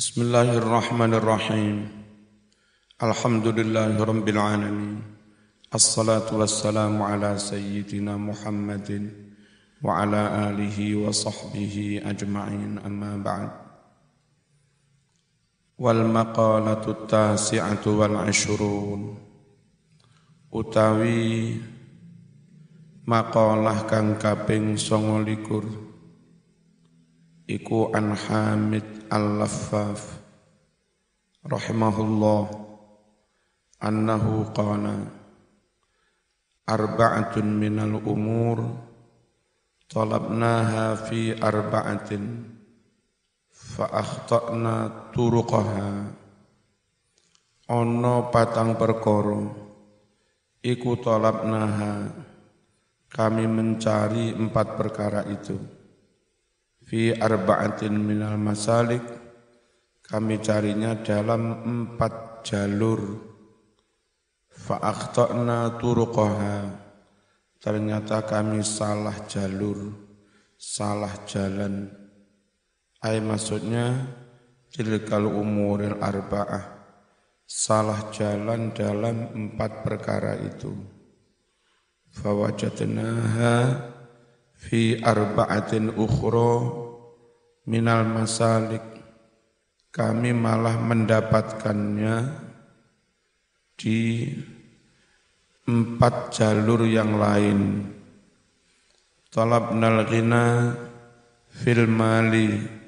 بسم الله الرحمن الرحيم الحمد لله رب العالمين الصلاة والسلام على سيدنا محمد وعلى آله وصحبه أجمعين أما بعد والمقالة التاسعة والعشرون utawi makalah كان كابين 29 iku an Hamid Al-Laffaf rahimahullah annahu qala arba'atun minal umur talabnaha fi arba'atin fa akhtana turuqaha. Ono patang perkara iku talabnaha kami mencari empat perkara itu fi arba'atin minal masalik. Kami carinya dalam empat jalur. Fa akhtana turuqaha. Ternyata kami salah jalur salah jalan. Ay maksudnya tilkal umuril arba'ah. Salah jalan dalam empat perkara itu. Fawajadnaha fi arba'atin ukhra minal masalik. Kami malah mendapatkannya di empat jalur yang lain. Talabnal ghina fil mali.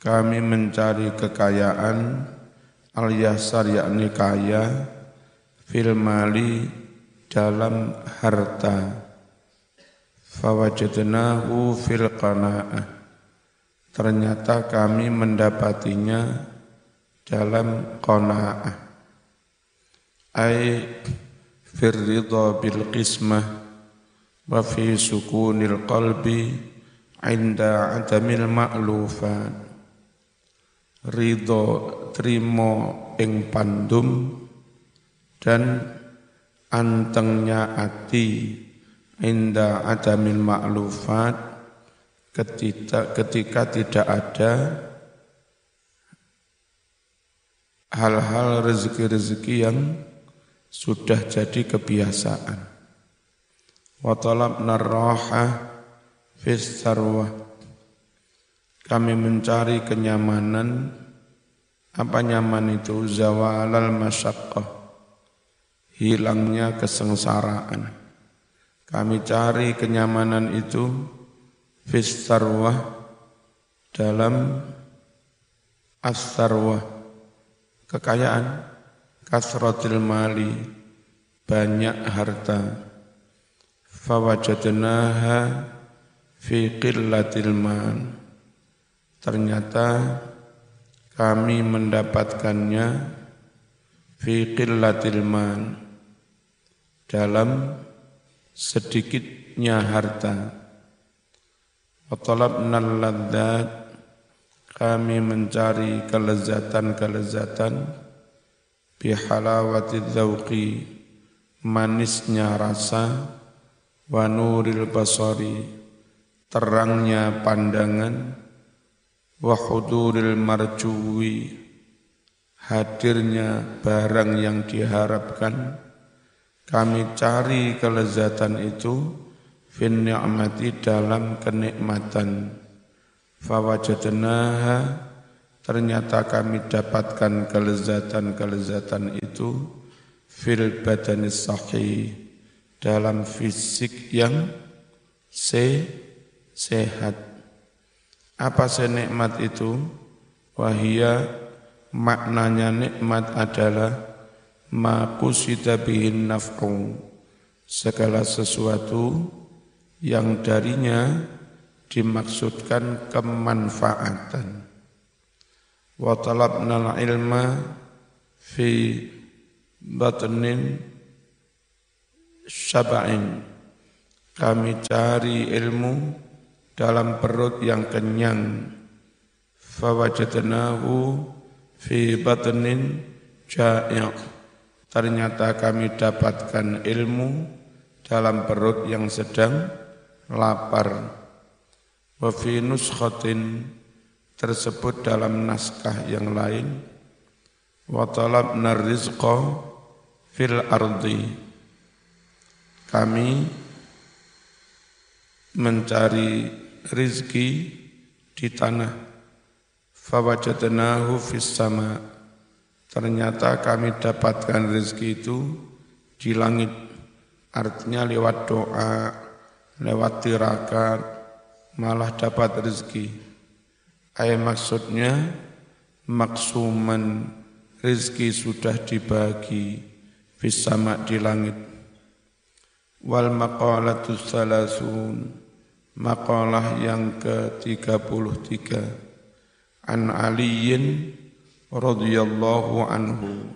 Kami mencari kekayaan al yasar yakni kaya fil mali dalam harta. Fawajadnahu fil qana'ah. Ternyata kami mendapatinya dalam qana'ah. Ay firridha bil qismah wa fi sukunil qalbi inda adamil ma'lufat. Ridho trimo ing pandum dan antengnya ati inda adamil ma'lufat ketika, ketika tidak ada hal-hal rezeki-rezeki yang sudah jadi kebiasaan. Wa talabna raha fis. Kami mencari kenyamanan apa nyaman itu zawalal masyaqqah hilangnya kesengsaraan kami cari kenyamanan itu fis dalam as kekayaan kasratil mali banyak harta. Fawajadnaha fi qillatil ternyata kami mendapatkannya fi qillatil dalam sedikitnya harta. Watalabna ladzat kami mencari kelezatan-kelezatan. Bihalawati dzauqi. Manisnya rasa. Wa nuril basari. Terangnya pandangan. Wa huduril marjuwi. Hadirnya barang yang diharapkan. Kami cari kelezatan itu fin ni'mati dalam kenikmatan. Fawajadnaha ternyata kami dapatkan kelezatan-kelezatan itu fil badanis sahih dalam fisik yang se sehat. Apa senikmat itu? Wahia maknanya nikmat adalah ma kusida bihin naf'u segala sesuatu yang darinya dimaksudkan kemanfaatan. Wa talabna ilma fi batnin sab'in kami cari ilmu dalam perut yang kenyang. Fawajadnahu fi batnin ja'i' Ternyata kami dapatkan ilmu dalam perut yang sedang lapar. Wa fi nuskhatin tersebut dalam naskah yang lain. Wa talabna rizqa fil ardi. Kami mencari rizki di tanah. Fawajadnahu fis sama. Ternyata kami dapatkan rizki itu di langit. Artinya lewat doa lewat tirakat malah dapat rizki Ayat maksudnya maksuman rizki sudah dibagi fisama di langit. Wal maqalatu salasun maqalah yang ke-33 an Aliyin radhiyallahu anhu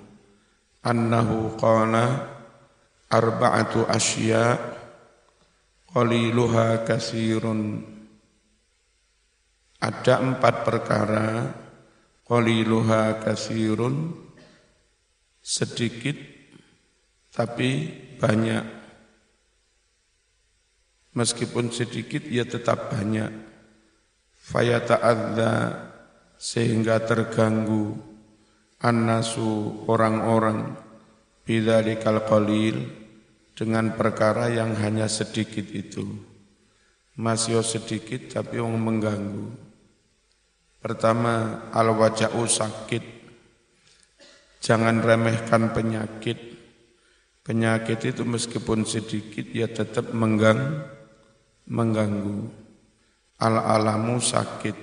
annahu qala arba'atu asya qaliluha kasirun ada empat perkara. Qaliluha kasirun sedikit tapi banyak. Meskipun sedikit ya tetap banyak. Fayata'adza sehingga terganggu. Annasu orang-orang. Bidzalikal qalil dengan perkara yang hanya sedikit itu masih sedikit tapi yang mengganggu Pertama, al-waja'u sakit. Jangan remehkan penyakit. Penyakit itu meskipun sedikit ya tetap menggang, mengganggu. Al-alamu sakit.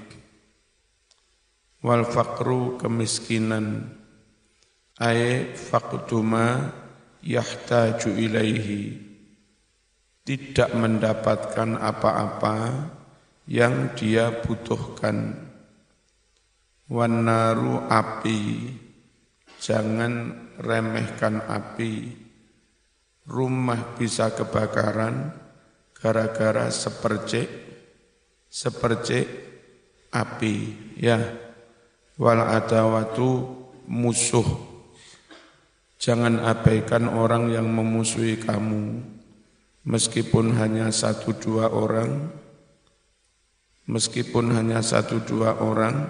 Wal fakru kemiskinan. Ay faqduma yahtaju ilaihi. Tidak mendapatkan apa-apa yang dia butuhkan Wanaru api, jangan remehkan api. Rumah bisa kebakaran gara-gara sepercik, sepercik api. Ya, wal adawatu musuh. Jangan abaikan orang yang memusuhi kamu, meskipun hanya satu dua orang, meskipun hanya satu dua orang,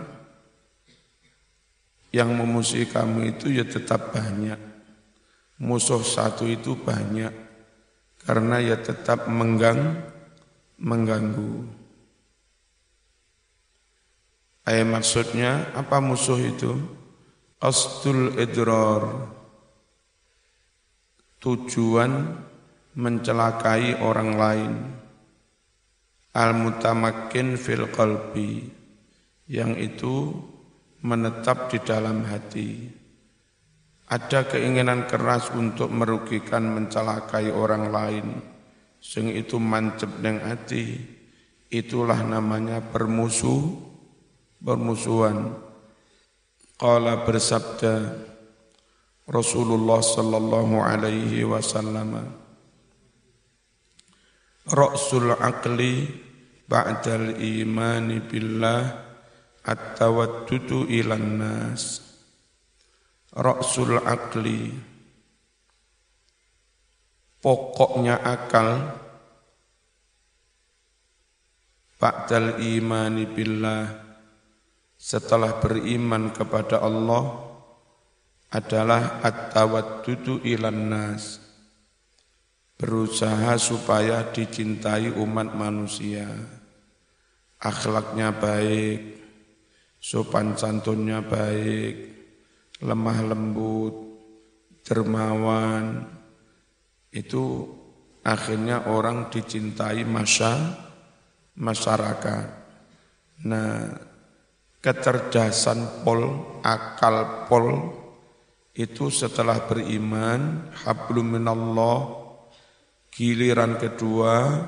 yang memusuhi kamu itu ya tetap banyak. Musuh satu itu banyak karena ya tetap menggang, mengganggu. Ayat maksudnya apa musuh itu? Astul idrar. Tujuan mencelakai orang lain. Al-mutamakin fil qalbi. Yang itu menetap di dalam hati. Ada keinginan keras untuk merugikan, mencelakai orang lain, sing itu mancep neng hati. Itulah namanya permusuh, permusuhan. Qala bersabda Rasulullah sallallahu alaihi wasallam. Ra'sul aqli ba'dal imani billah at-tawaddudu ilan nas. Ra'sul akli pokoknya akal. Ba'dal imani billah. Setelah beriman kepada Allah adalah at-tawaddudu ilan nas. Berusaha supaya dicintai umat manusia. Akhlaknya baik sopan santunnya baik, lemah lembut, dermawan, itu akhirnya orang dicintai masa masyarakat. Nah, kecerdasan pol, akal pol itu setelah beriman, hablum minallah, giliran kedua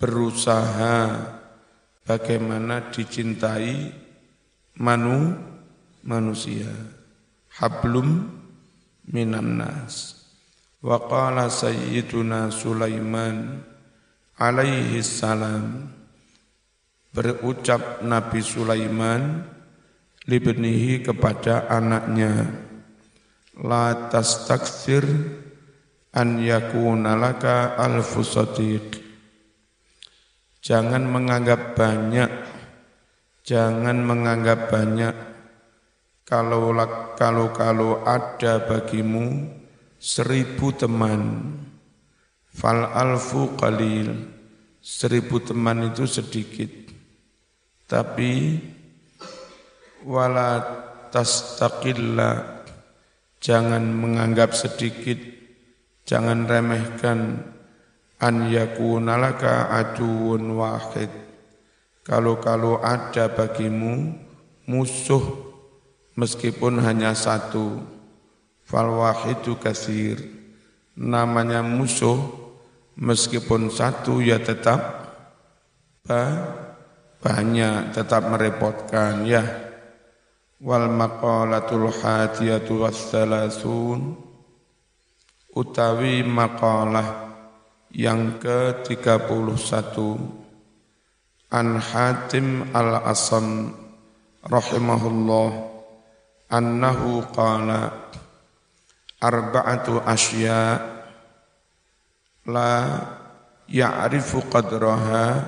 berusaha bagaimana dicintai manu manusia. Hablum minan nas. Wa qala sayyiduna Sulaiman alaihi salam berucap Nabi Sulaiman libnihi kepada anaknya la tastakthir an yakuna laka alfu jangan menganggap banyak Jangan menganggap banyak kalau kalau kalau ada bagimu seribu teman. Fal alfu qalil. Seribu teman itu sedikit. Tapi wala tastaqilla. Jangan menganggap sedikit. Jangan remehkan an yakunalaka aduun wahid kalau-kalau ada bagimu musuh meskipun hanya satu, fal wahidu kasir. Namanya musuh meskipun satu ya tetap banyak, tetap merepotkan ya. Wal maqalatul hadiyatu wassalasun utawi maqalah yang ke-31 an Hatim al-Asam rahimahullah annahu qala arba'atu asya la ya'rifu qadraha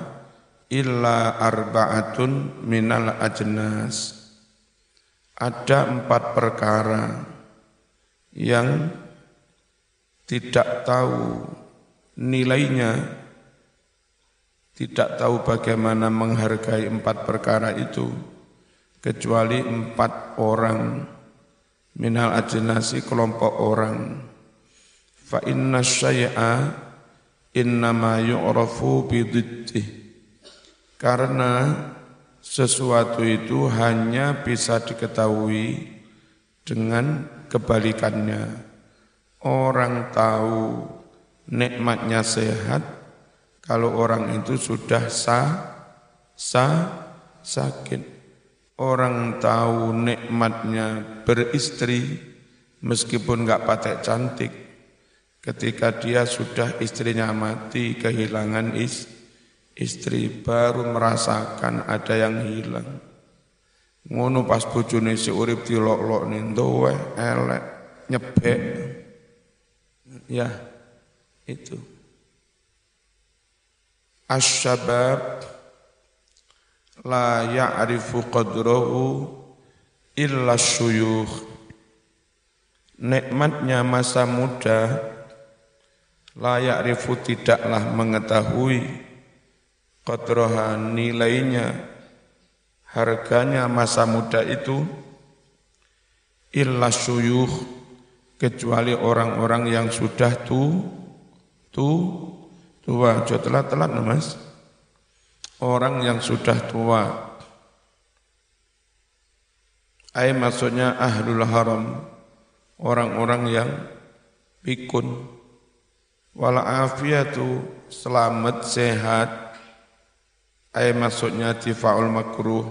illa arba'atun minal ajnas ada empat perkara yang tidak tahu nilainya tidak tahu bagaimana menghargai empat perkara itu kecuali empat orang. Minal ajnasi kelompok orang. Fa inna syai'a innama yu'rafu bididdih karena sesuatu itu hanya bisa diketahui dengan kebalikannya orang tahu nikmatnya sehat kalau orang itu sudah sah, sah, sakit. Orang tahu nikmatnya beristri, meskipun nggak patek cantik, ketika dia sudah istrinya mati, kehilangan is, istri baru merasakan ada yang hilang. Ngono pas bojone si urip dilok-lok nindowe, elek, nyebek. Ya, itu. Asyabab la ya'rifu qadrahu illa syuyukh. Nikmatnya masa muda la ya'rifu tidaklah mengetahui qadraha nilainya harganya masa muda itu illa syuyukh kecuali orang-orang yang sudah tu tu Tua, jauh telat-telat mas. Orang yang sudah tua. Ay maksudnya ahlul haram. Orang-orang yang pikun. Wal'afiyatu selamat sehat. Ay maksudnya tifa'ul makruh.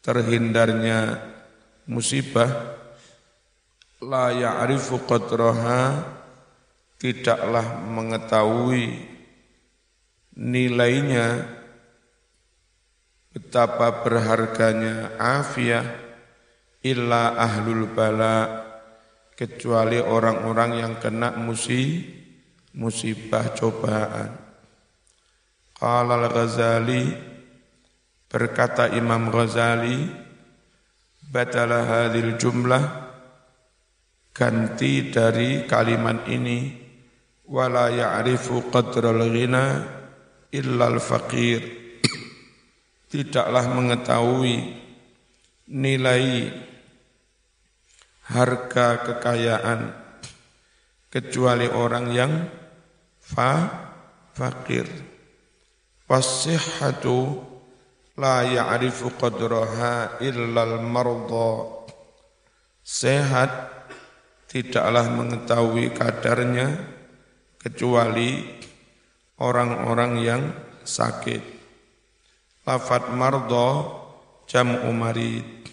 Terhindarnya musibah. La ya'rifu qadraha tidaklah mengetahui nilainya betapa berharganya afiah illa ahlul bala kecuali orang-orang yang kena musi musibah cobaan. Qala al-Ghazali berkata Imam Ghazali batala hadil jumlah ganti dari kalimat ini wala ya'rifu qadral ghina faqir. Tidaklah mengetahui nilai harga kekayaan kecuali orang yang fa fakir wasihhatu la ya'rifu qadraha illal marda sehat tidaklah mengetahui kadarnya kecuali orang-orang yang sakit. Lafat mardo jam umarid.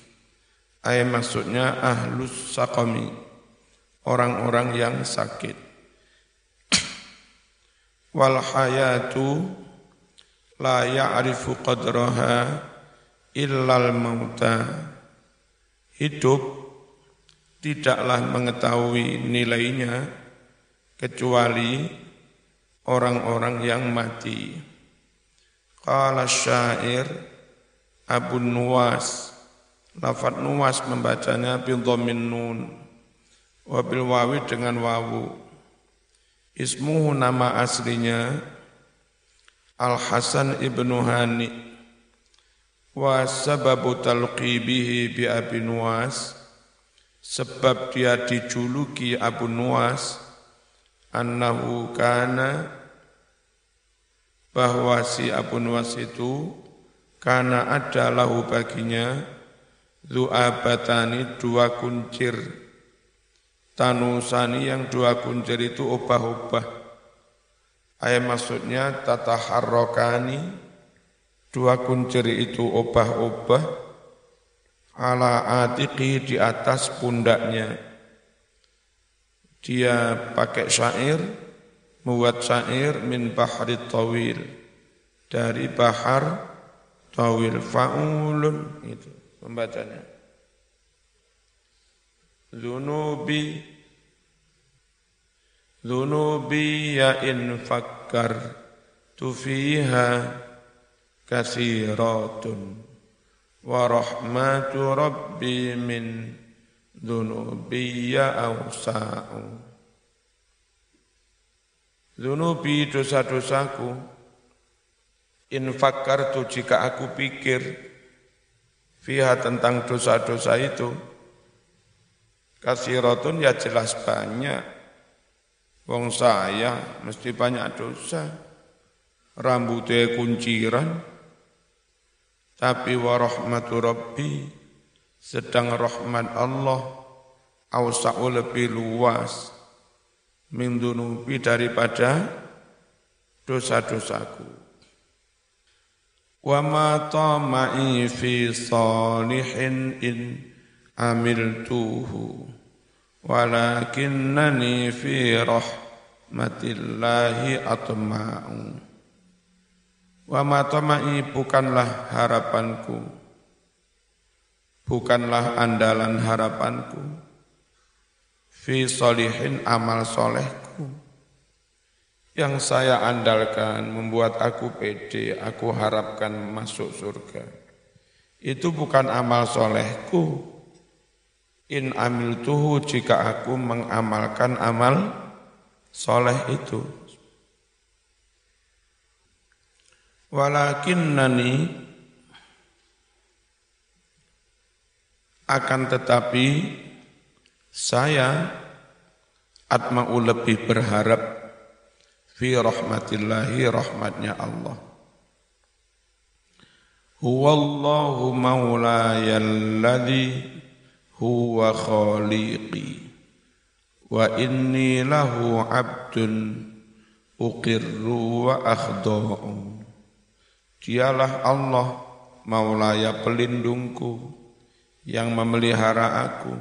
Ayat maksudnya ahlus sakami. Orang-orang yang sakit. Wal hayatu la ya'rifu qadraha illal mauta. Hidup tidaklah mengetahui nilainya kecuali orang-orang yang mati. Qala syair Abu Nuwas lafat Nuwas membacanya bil nun wabil wawi dengan wawu ismuhu nama aslinya Al Hasan ibnu Hani. Wa sababu talqibihi bi Abi Nuwas. Sebab dia dijuluki Abu Nuwas. Annahu kana bahwa si Abu Nuwas itu karena ada lahu baginya Zu'abatani dua kuncir. Tanusani yang dua kuncir itu obah-obah Ayat maksudnya tata harrokani Dua kuncir itu obah-obah Ala atiki di atas pundaknya Dia pakai syair Membuat syair min bahri tawil Dari bahar tawil fa'ulun itu membacanya. Zunubi Zunubi ya in fakkar tufiha kasiratun wa rahmatu rabbi min Zunubi ya awsa'u. Zunubi dosa-dosaku In tu jika aku pikir fiha tentang dosa-dosa itu kasiratun ya jelas banyak wong saya mesti banyak dosa. Rambutnya kunciran. Tapi warahmatu rabbi sedang rahmat Allah awsa'u lebih luas min dunubi daripada dosa-dosaku. Wa ma tama'i fi salihin in amiltuhu walakinnani fi rahmatillahi atma'u wa ma tama'i bukanlah harapanku bukanlah andalan harapanku fi solihin amal solehku yang saya andalkan membuat aku pede, aku harapkan masuk surga. Itu bukan amal solehku. In amil tuhu jika aku mengamalkan amal soleh itu. Walakin nani akan tetapi saya atma'u lebih berharap fi rahmatillahi rahmatnya Allah. Huwallahu maulaya alladhi huwa khaliqi wa inni lahu abdun uqirru wa akhda'u. Dialah Allah maulaya pelindungku yang memelihara aku.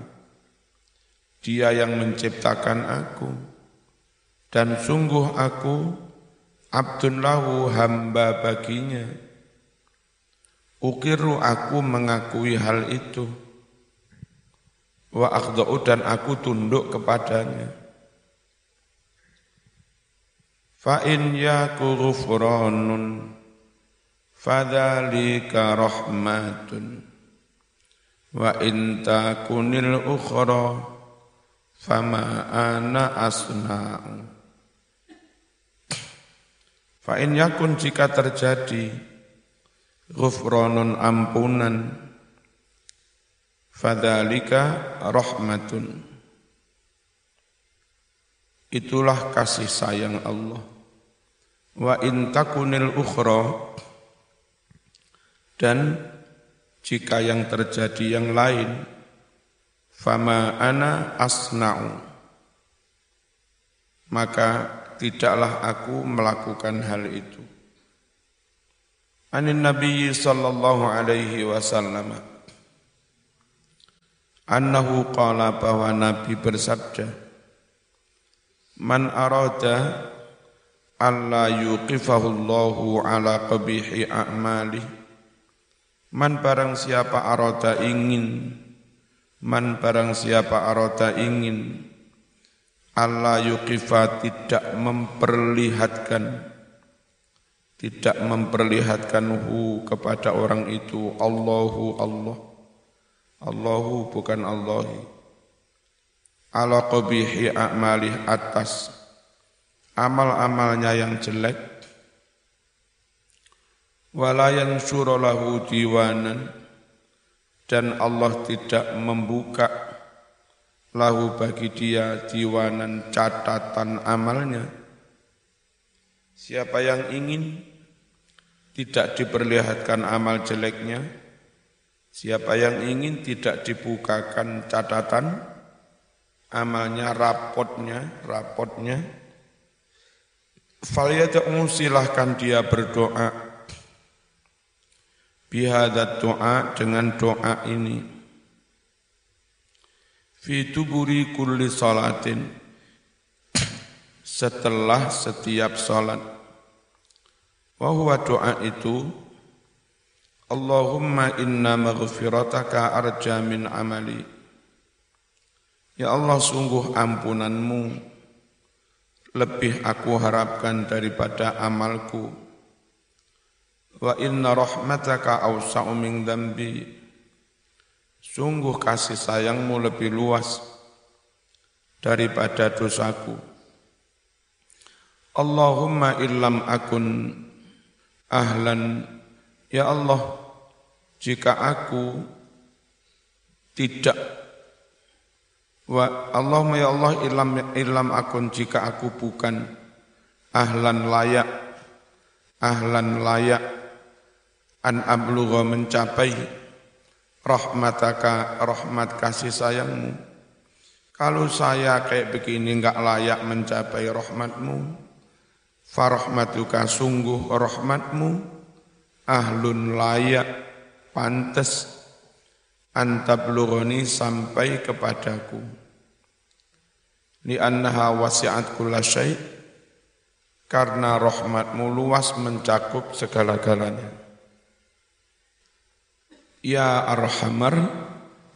Dia yang menciptakan aku dan sungguh aku abdun lahu hamba baginya. Ukiru aku mengakui hal itu. Wa akhda'u dan aku tunduk kepadanya. Fa in yaku fadzalika rahmatun wa in takunil ukhra fama ana asna'u Fa in yakun jika terjadi ghufranun ampunan fadzalika rahmatun. Itulah kasih sayang Allah. Wa in takunil ukhra dan jika yang terjadi yang lain fama ana asna'u maka tidaklah aku melakukan hal itu. Anin Nabi sallallahu alaihi wasallam annahu qala bahwa Nabi bersabda Man arada alla yuqifahu Allahu ala qabihi a'mali. Man barang siapa arada ingin Man barang siapa arada ingin Allah yukifa tidak memperlihatkan tidak memperlihatkan hu kepada orang itu Allahu Allah Allahu bukan Allahi. Ala qabihi a'malih atas amal-amalnya yang jelek. Walayan lahu diwanan. Dan Allah tidak membuka lahu bagi dia diwanan catatan amalnya. Siapa yang ingin tidak diperlihatkan amal jeleknya siapa yang ingin tidak dibukakan catatan amalnya rapotnya rapotnya. Falyad'u silahkan dia berdoa. Bihadat doa dengan doa ini. Fi tuburi kulli salatin. Setelah setiap salat. Wa huwa doa itu Allahumma inna maghfirataka arja min amali Ya Allah sungguh ampunanmu lebih aku harapkan daripada amalku Wa inna rahmataka awsa'u min dambi. Sungguh kasih sayangmu lebih luas daripada dosaku. Allahumma illam akun ahlan ya Allah jika aku tidak wa Allahumma ya Allah illam illam akun jika aku bukan ahlan layak ahlan layak an ablugha mencapai rahmataka rahmat kasih sayangmu. Kalau saya kayak begini enggak layak mencapai rahmatmu farahmatuka sungguh rahmatmu ahlun layak pantas antablughani sampai kepadaku li annaha wasi'at kulla karena rahmatmu luas mencakup segala-galanya Ya Arhamar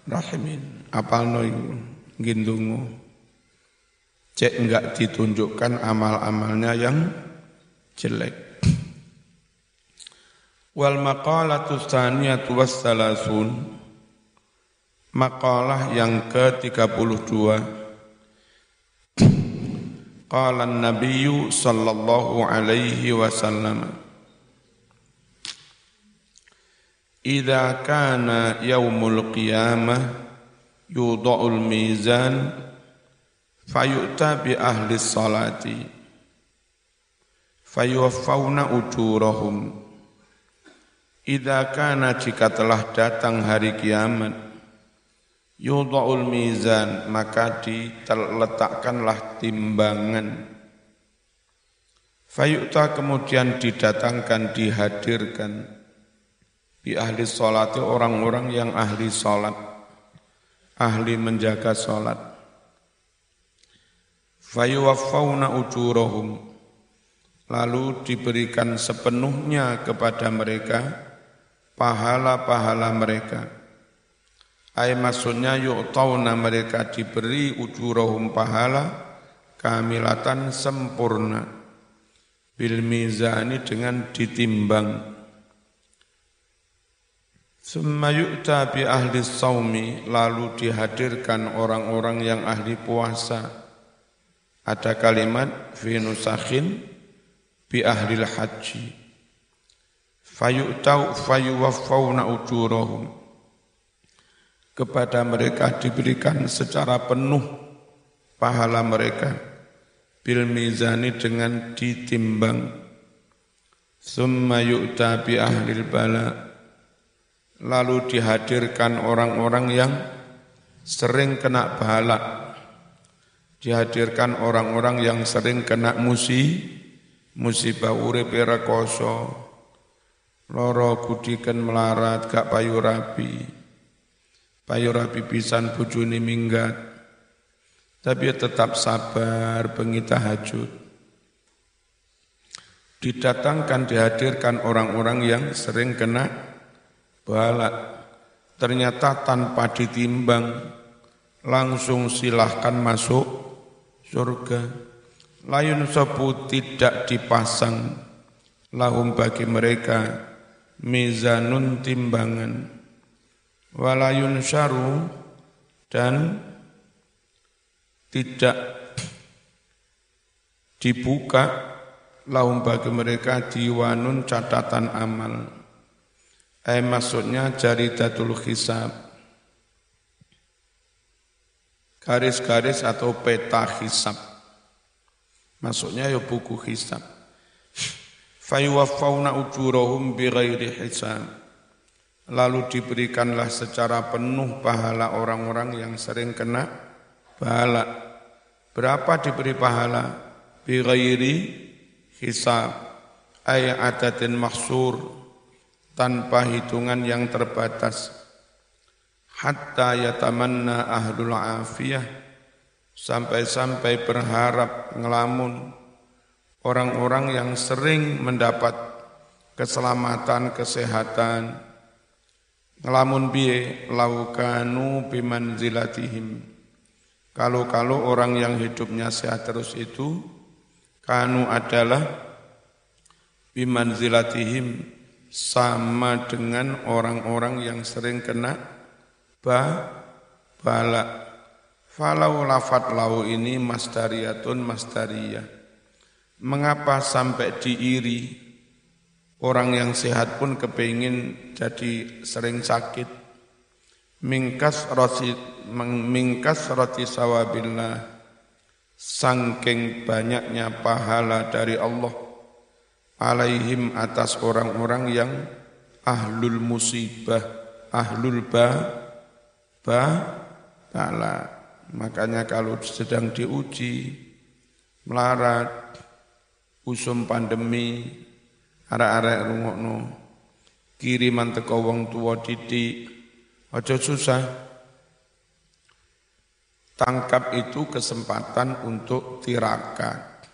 Rahimin. Apal no gindungu. Cek enggak ditunjukkan amal-amalnya yang jelek. Wal maqalatu tsaniyatu wassalasun. Makalah yang ke-32. Qala an-nabiyyu sallallahu alaihi wasallam Idza kana yaumul qiyamah yudha'ul mizan fayu'ta bi ahli salati fayuwaffawna ujurahum Idza kana jika telah datang hari kiamat yudha'ul mizan maka diletakkanlah timbangan fayu'ta kemudian didatangkan dihadirkan di ahli sholat itu orang-orang yang ahli sholat, ahli menjaga sholat. Fayuwaffawna ujurahum. Lalu diberikan sepenuhnya kepada mereka pahala-pahala mereka. Ay maksudnya yu'tawna mereka diberi ujurahum pahala kamilatan sempurna. Bil mizani dengan ditimbang Summa yu'ta bi ahli saumi, lalu dihadirkan orang-orang yang ahli puasa. Ada kalimat fi nusakhin bi ahli haji. Fayu'tau fayuwaffawna ujurahum. Kepada mereka diberikan secara penuh pahala mereka bil mizani dengan ditimbang. Summa yu'ta bi ahli bala' lalu dihadirkan orang-orang yang sering kena balak, dihadirkan orang-orang yang sering kena musi, musibah urip rekoso, loro kudikan melarat gak payu rapi, payu rapi pisan bujuni minggat, tapi tetap sabar bengi tahajud. Didatangkan, dihadirkan orang-orang yang sering kena balak ternyata tanpa ditimbang langsung silahkan masuk surga. Layun sepu tidak dipasang. Lahum bagi mereka mizanun timbangan walayun syaru dan tidak dibuka lahum bagi mereka diwanun catatan amal. Eh maksudnya jaridatul hisab. Garis-garis atau peta hisab. Maksudnya ya buku hisab. Fayuwaffawna ujurahum bighairi hisab. Lalu diberikanlah secara penuh pahala orang-orang yang sering kena pahala. Berapa diberi pahala? Bighairi hisab. Ayat adatin maksur tanpa hitungan yang terbatas. Hatta yatamanna ahlul afiyah sampai-sampai berharap ngelamun orang-orang yang sering mendapat keselamatan, kesehatan, ngelamun biye laukanu bimanzilatihim. Kalau-kalau orang yang hidupnya sehat terus itu, kanu adalah bimanzilatihim sama dengan orang-orang yang sering kena ba bala. Falau lafat lau ini masdariyatun masdariyah Mengapa sampai diiri orang yang sehat pun kepingin jadi sering sakit? Mingkas roti mingkas roti sawabillah sangking banyaknya pahala dari Allah alaihim atas orang-orang yang ahlul musibah, ahlul ba, ba, bala. Makanya kalau sedang diuji, melarat, usum pandemi arek-arek rungokno. Kiriman teko wong tuwa didik. Aja susah. Tangkap itu kesempatan untuk tirakat.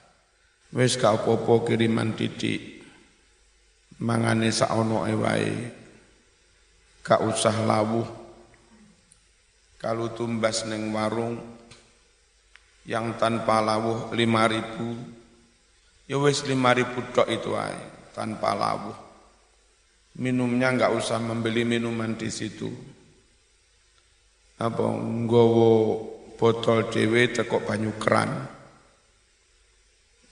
Wis gak apa-apa kiriman didik. Mangane saono wae. Gak usah lawuh. Kalau tumbas neng warung yang tanpa lawuh lima ribu Ya wis lima ribu tok itu aja, tanpa lawuh. Minumnya nggak usah membeli minuman di situ. Apa nggowo botol dewe tekok banyu keran.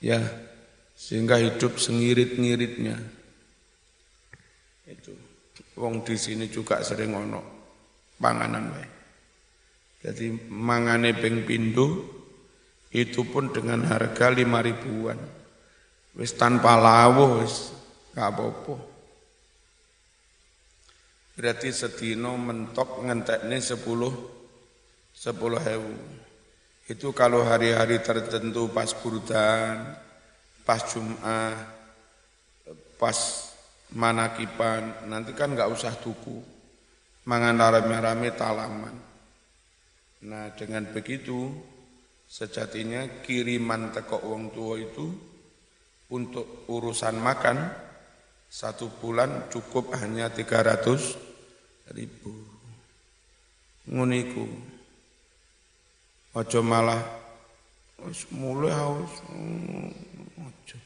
Ya, sehingga hidup sengirit-ngiritnya. Itu. Wong di sini juga sering ono panganan wae. Jadi mangane ping pindu itu pun dengan harga lima ribuan. Wis tanpa lawuh wis gak apa-apa. Berarti sedino mentok ngentekne 10 10 hewu. Itu kalau hari-hari tertentu pas burdan, pas Jum'ah, pas manakipan, nanti kan nggak usah tuku. Mangan rame-rame talaman. Nah dengan begitu, sejatinya kiriman teko wong tua itu untuk urusan makan satu bulan cukup hanya 300 ribu. Nguniku. Ojo malah mulai haus. Ojo.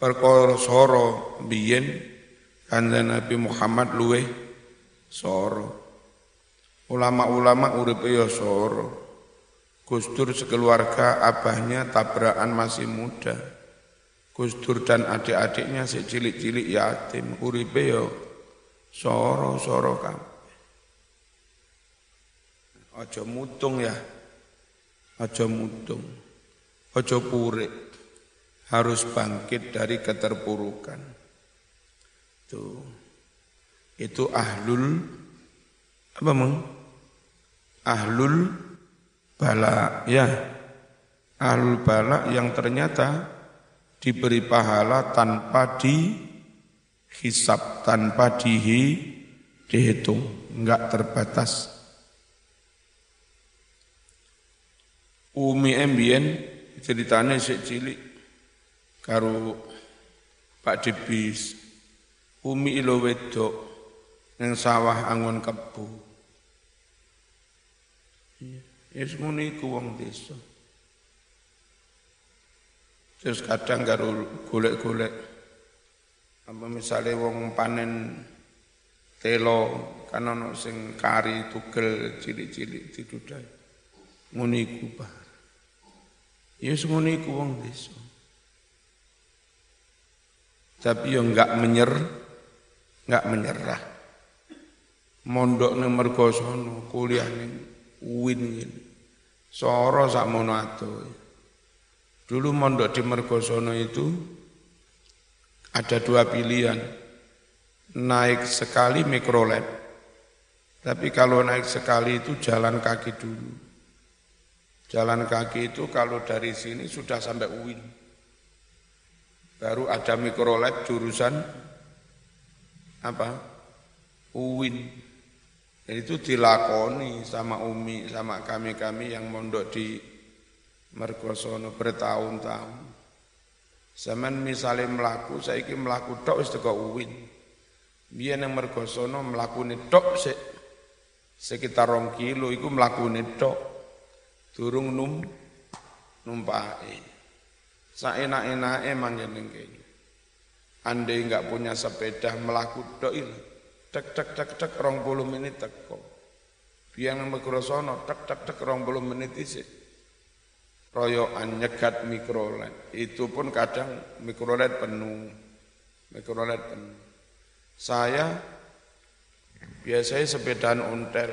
Perkara soro biyen kanjeng Nabi Muhammad luwe soro. Ulama-ulama uripe ya soro. Gustur sekeluarga abahnya tabrakan masih muda Gus Dur dan adik-adiknya si cilik-cilik yatim, uripe yo soro-soro kabeh. Aja mutung ya. Aja mutung. Aja purik. Harus bangkit dari keterpurukan. Tuh. Itu ahlul apa meng? Ahlul bala ya. Ahlul bala yang ternyata diberi pahala tanpa dihisap, tanpa dihi, dihitung, enggak terbatas. Umi Mbien ceritanya si cilik karo Pak Debis Umi ilo wedok yang sawah angon kebu. Ya, semuanya iku wong desa. Terus kadang karo golek-golek. Apa misalnya wong panen telo kan ono sing kari tugel cilik-cilik didudai. Ngono iku Pak. Ya ngono iku wong desa. Tapi yo enggak menyer enggak menyerah. Mondok ning mergosono kuliah ning UIN ngene. Soro sakmono adoh dulu mondok di mergosono itu ada dua pilihan. Naik sekali mikrolet tapi kalau naik sekali itu jalan kaki dulu. Jalan kaki itu kalau dari sini sudah sampai UIN baru ada mikrolet jurusan apa? UIN itu dilakoni sama Umi sama kami-kami yang mondok di Mergosono bertahun-tahun Zaman misalnya melaku, saya ini melaku tok wis teko UIN. Biar yang mergosono melaku tok se, sekitar rong kilo, itu melaku tok. Turung num numpai. Saenak-enak emang jeneng kayaknya. Andai enggak punya sepeda melaku tok ini, tek tek tek tek rong puluh menit teko. Biar yang mergosono tek tek tek rong puluh menit isi. Royokan nyegat mikrolet. Itu pun kadang mikrolet penuh. Mikrolet penuh. Saya biasanya sepedaan ontel.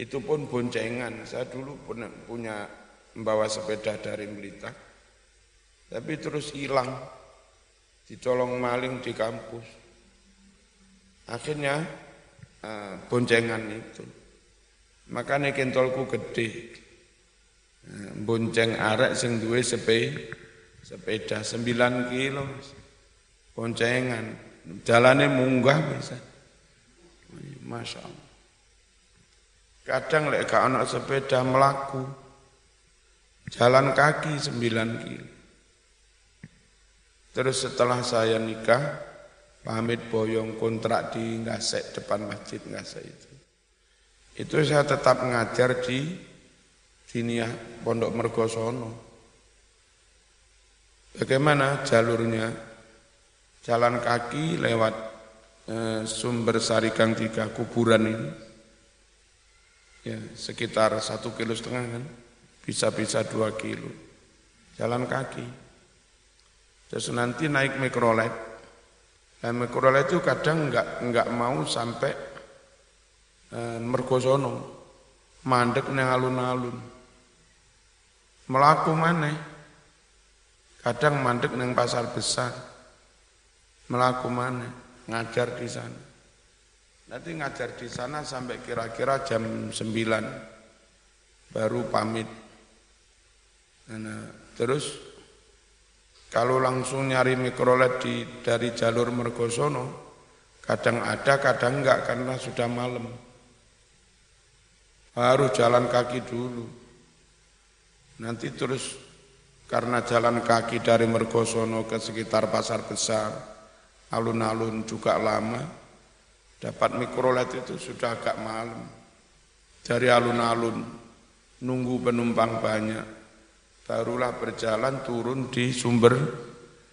Itu pun boncengan. Saya dulu punya, punya membawa sepeda dari Blitar tapi terus hilang, dicolong maling di kampus. Akhirnya uh, boncengan itu. Makanya kentolku gede. Bonceng arek sing duwe sepe, sepeda 9 kilo. Boncengan. Jalannya munggah bisa. Masya Allah. Kadang lek anak sepeda melaku. Jalan kaki 9 kilo. Terus setelah saya nikah, pamit boyong kontrak di Ngasek depan masjid Ngasek itu. Itu saya tetap ngajar di Dinia Pondok Mergosono. Bagaimana jalurnya? Jalan kaki lewat eh, sumber Sarigang Tiga kuburan ini. Ya, sekitar satu kilo setengah kan, bisa-bisa dua kilo. Jalan kaki. Terus nanti naik mikrolet. Dan mikrolet itu kadang enggak enggak mau sampai e, mergosono, mandek neng alun-alun. Melaku mana? Kadang mandek neng pasar besar. Melaku mana? Ngajar di sana. Nanti ngajar di sana sampai kira-kira jam 9 baru pamit. Nah, terus kalau langsung nyari mikrolet di, dari jalur Mergosono, kadang ada, kadang enggak karena sudah malam. Harus jalan kaki dulu. Nanti terus karena jalan kaki dari Mergosono ke sekitar pasar besar, alun-alun juga lama, dapat mikrolet itu sudah agak malam. Dari alun-alun, nunggu penumpang banyak barulah berjalan turun di sumber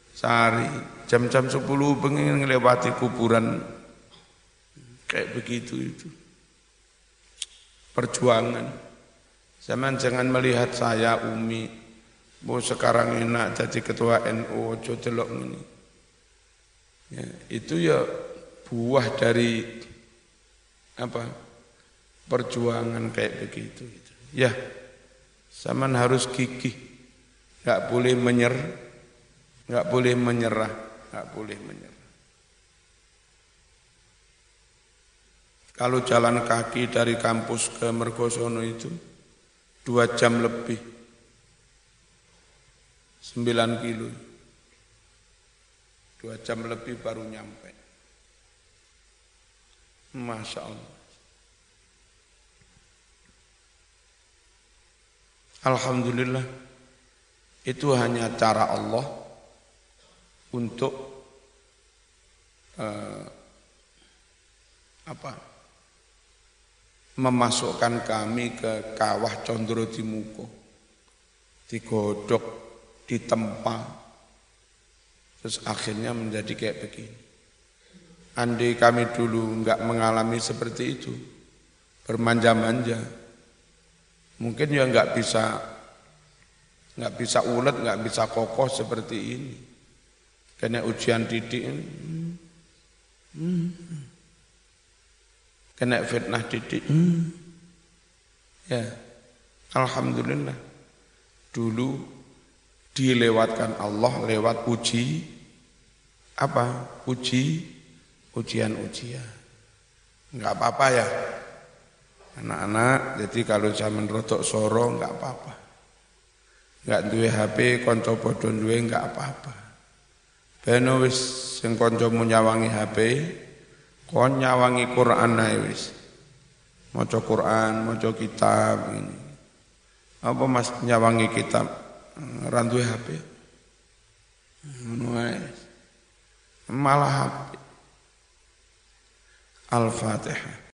sari jam-jam 10 pengen melewati kuburan. Kayak begitu itu. Perjuangan zaman jangan melihat saya Umi. Mau sekarang enak jadi ketua NU ojo delok ini ya, itu ya buah dari apa perjuangan kayak begitu ya Zaman harus gigih, nggak boleh menyer, nggak boleh menyerah, nggak boleh menyerah. Kalau jalan kaki dari kampus ke Mergosono itu dua jam lebih, sembilan kilo, dua jam lebih baru nyampe. Masya Allah. Alhamdulillah itu hanya cara Allah untuk eh, apa memasukkan kami ke kawah Condro Timuko digodok ditempa Terus akhirnya menjadi kayak begini. Andai kami dulu nggak mengalami seperti itu, bermanja-manja, mungkin ya nggak bisa nggak bisa ulet, nggak bisa kokoh seperti ini. Kena ujian didik ini. Kena fitnah didik. Ya, Alhamdulillah. Dulu dilewatkan Allah lewat uji apa? Uji ujian-ujian. Enggak apa-apa ya. Anak-anak, jadi kalau zaman rotok soro enggak apa-apa. Enggak duwe HP, konco bodoh duwe enggak apa-apa. Beno wis sing kancamu nyawangi HP, kon nyawangi Quran ae wis. Maca Quran, maca kitab ini. Apa Mas nyawangi kitab? Randuwe HP. Ngono Malah HP. Al-Fatihah.